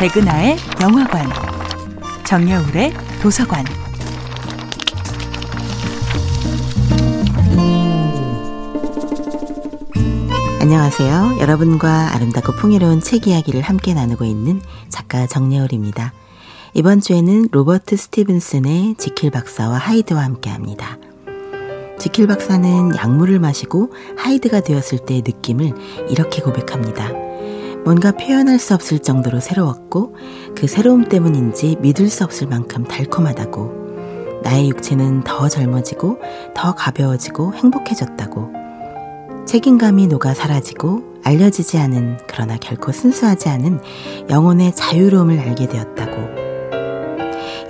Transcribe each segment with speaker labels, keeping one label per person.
Speaker 1: 백은하의 영화관, 정여울의 도서관.
Speaker 2: 안녕하세요. 여러분과 아름답고 풍요로운 책 이야기를 함께 나누고 있는 작가 정여울입니다. 이번 주에는 로버트 스티븐슨의 지킬 박사와 하이드와 함께 합니다. 지킬 박사는 약물을 마시고 하이드가 되었을 때의 느낌을 이렇게 고백합니다. 뭔가 표현할 수 없을 정도로 새로웠고 그 새로움 때문인지 믿을 수 없을 만큼 달콤하다고. 나의 육체는 더 젊어지고 더 가벼워지고 행복해졌다고. 책임감이 녹아 사라지고 알려지지 않은 그러나 결코 순수하지 않은 영혼의 자유로움을 알게 되었다고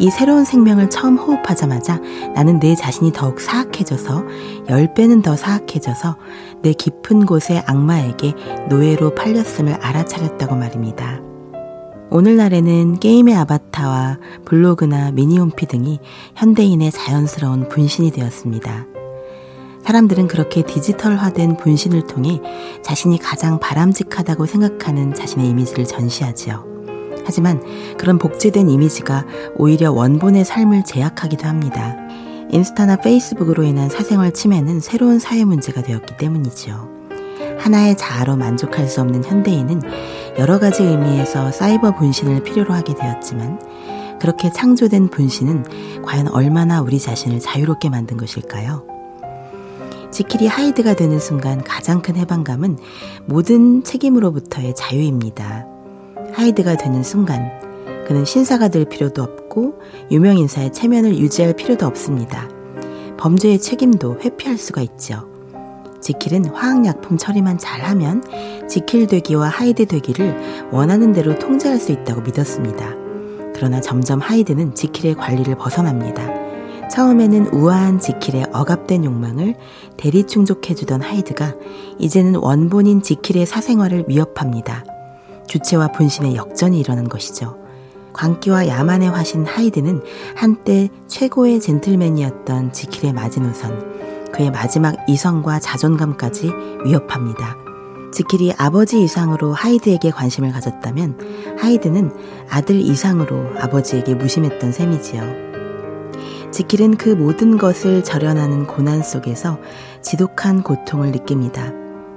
Speaker 2: 이 새로운 생명을 처음 호흡하자마자 나는 내 자신이 더욱 사악해져서 10배는 더 사악해져서 내 깊은 곳의 악마에게 노예로 팔렸음을 알아차렸다고 말입니다. 오늘날에는 게임의 아바타와 블로그나 미니홈피 등이 현대인의 자연스러운 분신이 되었습니다. 사람들은 그렇게 디지털화된 분신을 통해 자신이 가장 바람직하다고 생각하는 자신의 이미지를 전시하지요. 하지만 그런 복제된 이미지가 오히려 원본의 삶을 제약하기도 합니다. 인스타나 페이스북으로 인한 사생활 침해는 새로운 사회 문제가 되었기 때문이죠. 하나의 자아로 만족할 수 없는 현대인은 여러 가지 의미에서 사이버 분신을 필요로 하게 되었지만 그렇게 창조된 분신은 과연 얼마나 우리 자신을 자유롭게 만든 것일까요? 지킬이 하이드가 되는 순간 가장 큰 해방감은 모든 책임으로부터의 자유입니다. 하이드가 되는 순간 그는 신사가 될 필요도 없고 유명 인사의 체면을 유지할 필요도 없습니다. 범죄의 책임도 회피할 수가 있죠. 지킬은 화학약품 처리만 잘하면 지킬 되기와 하이드 되기를 원하는 대로 통제할 수 있다고 믿었습니다. 그러나 점점 하이드는 지킬의 관리를 벗어납니다. 처음에는 우아한 지킬의 억압된 욕망을 대리 충족해주던 하이드가 이제는 원본인 지킬의 사생활을 위협합니다. 주체와 분신의 역전이 일어난 것이죠. 광기와 야만의 화신 하이드는 한때 최고의 젠틀맨이었던 지킬의 마지노선, 그의 마지막 이성과 자존감까지 위협합니다. 지킬이 아버지 이상으로 하이드에게 관심을 가졌다면 하이드는 아들 이상으로 아버지에게 무심했던 셈이지요. 지킬은 그 모든 것을 절연하는 고난 속에서 지독한 고통을 느낍니다.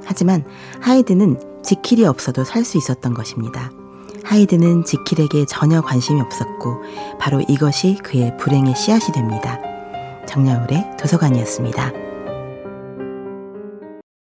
Speaker 2: 하지만 하이드는 지킬이 없어도 살 수 있었던 것입니다. 하이드는 지킬에게 전혀 관심이 없었고 바로 이것이 그의 불행의 씨앗이 됩니다. 정여울의 도서관이었습니다.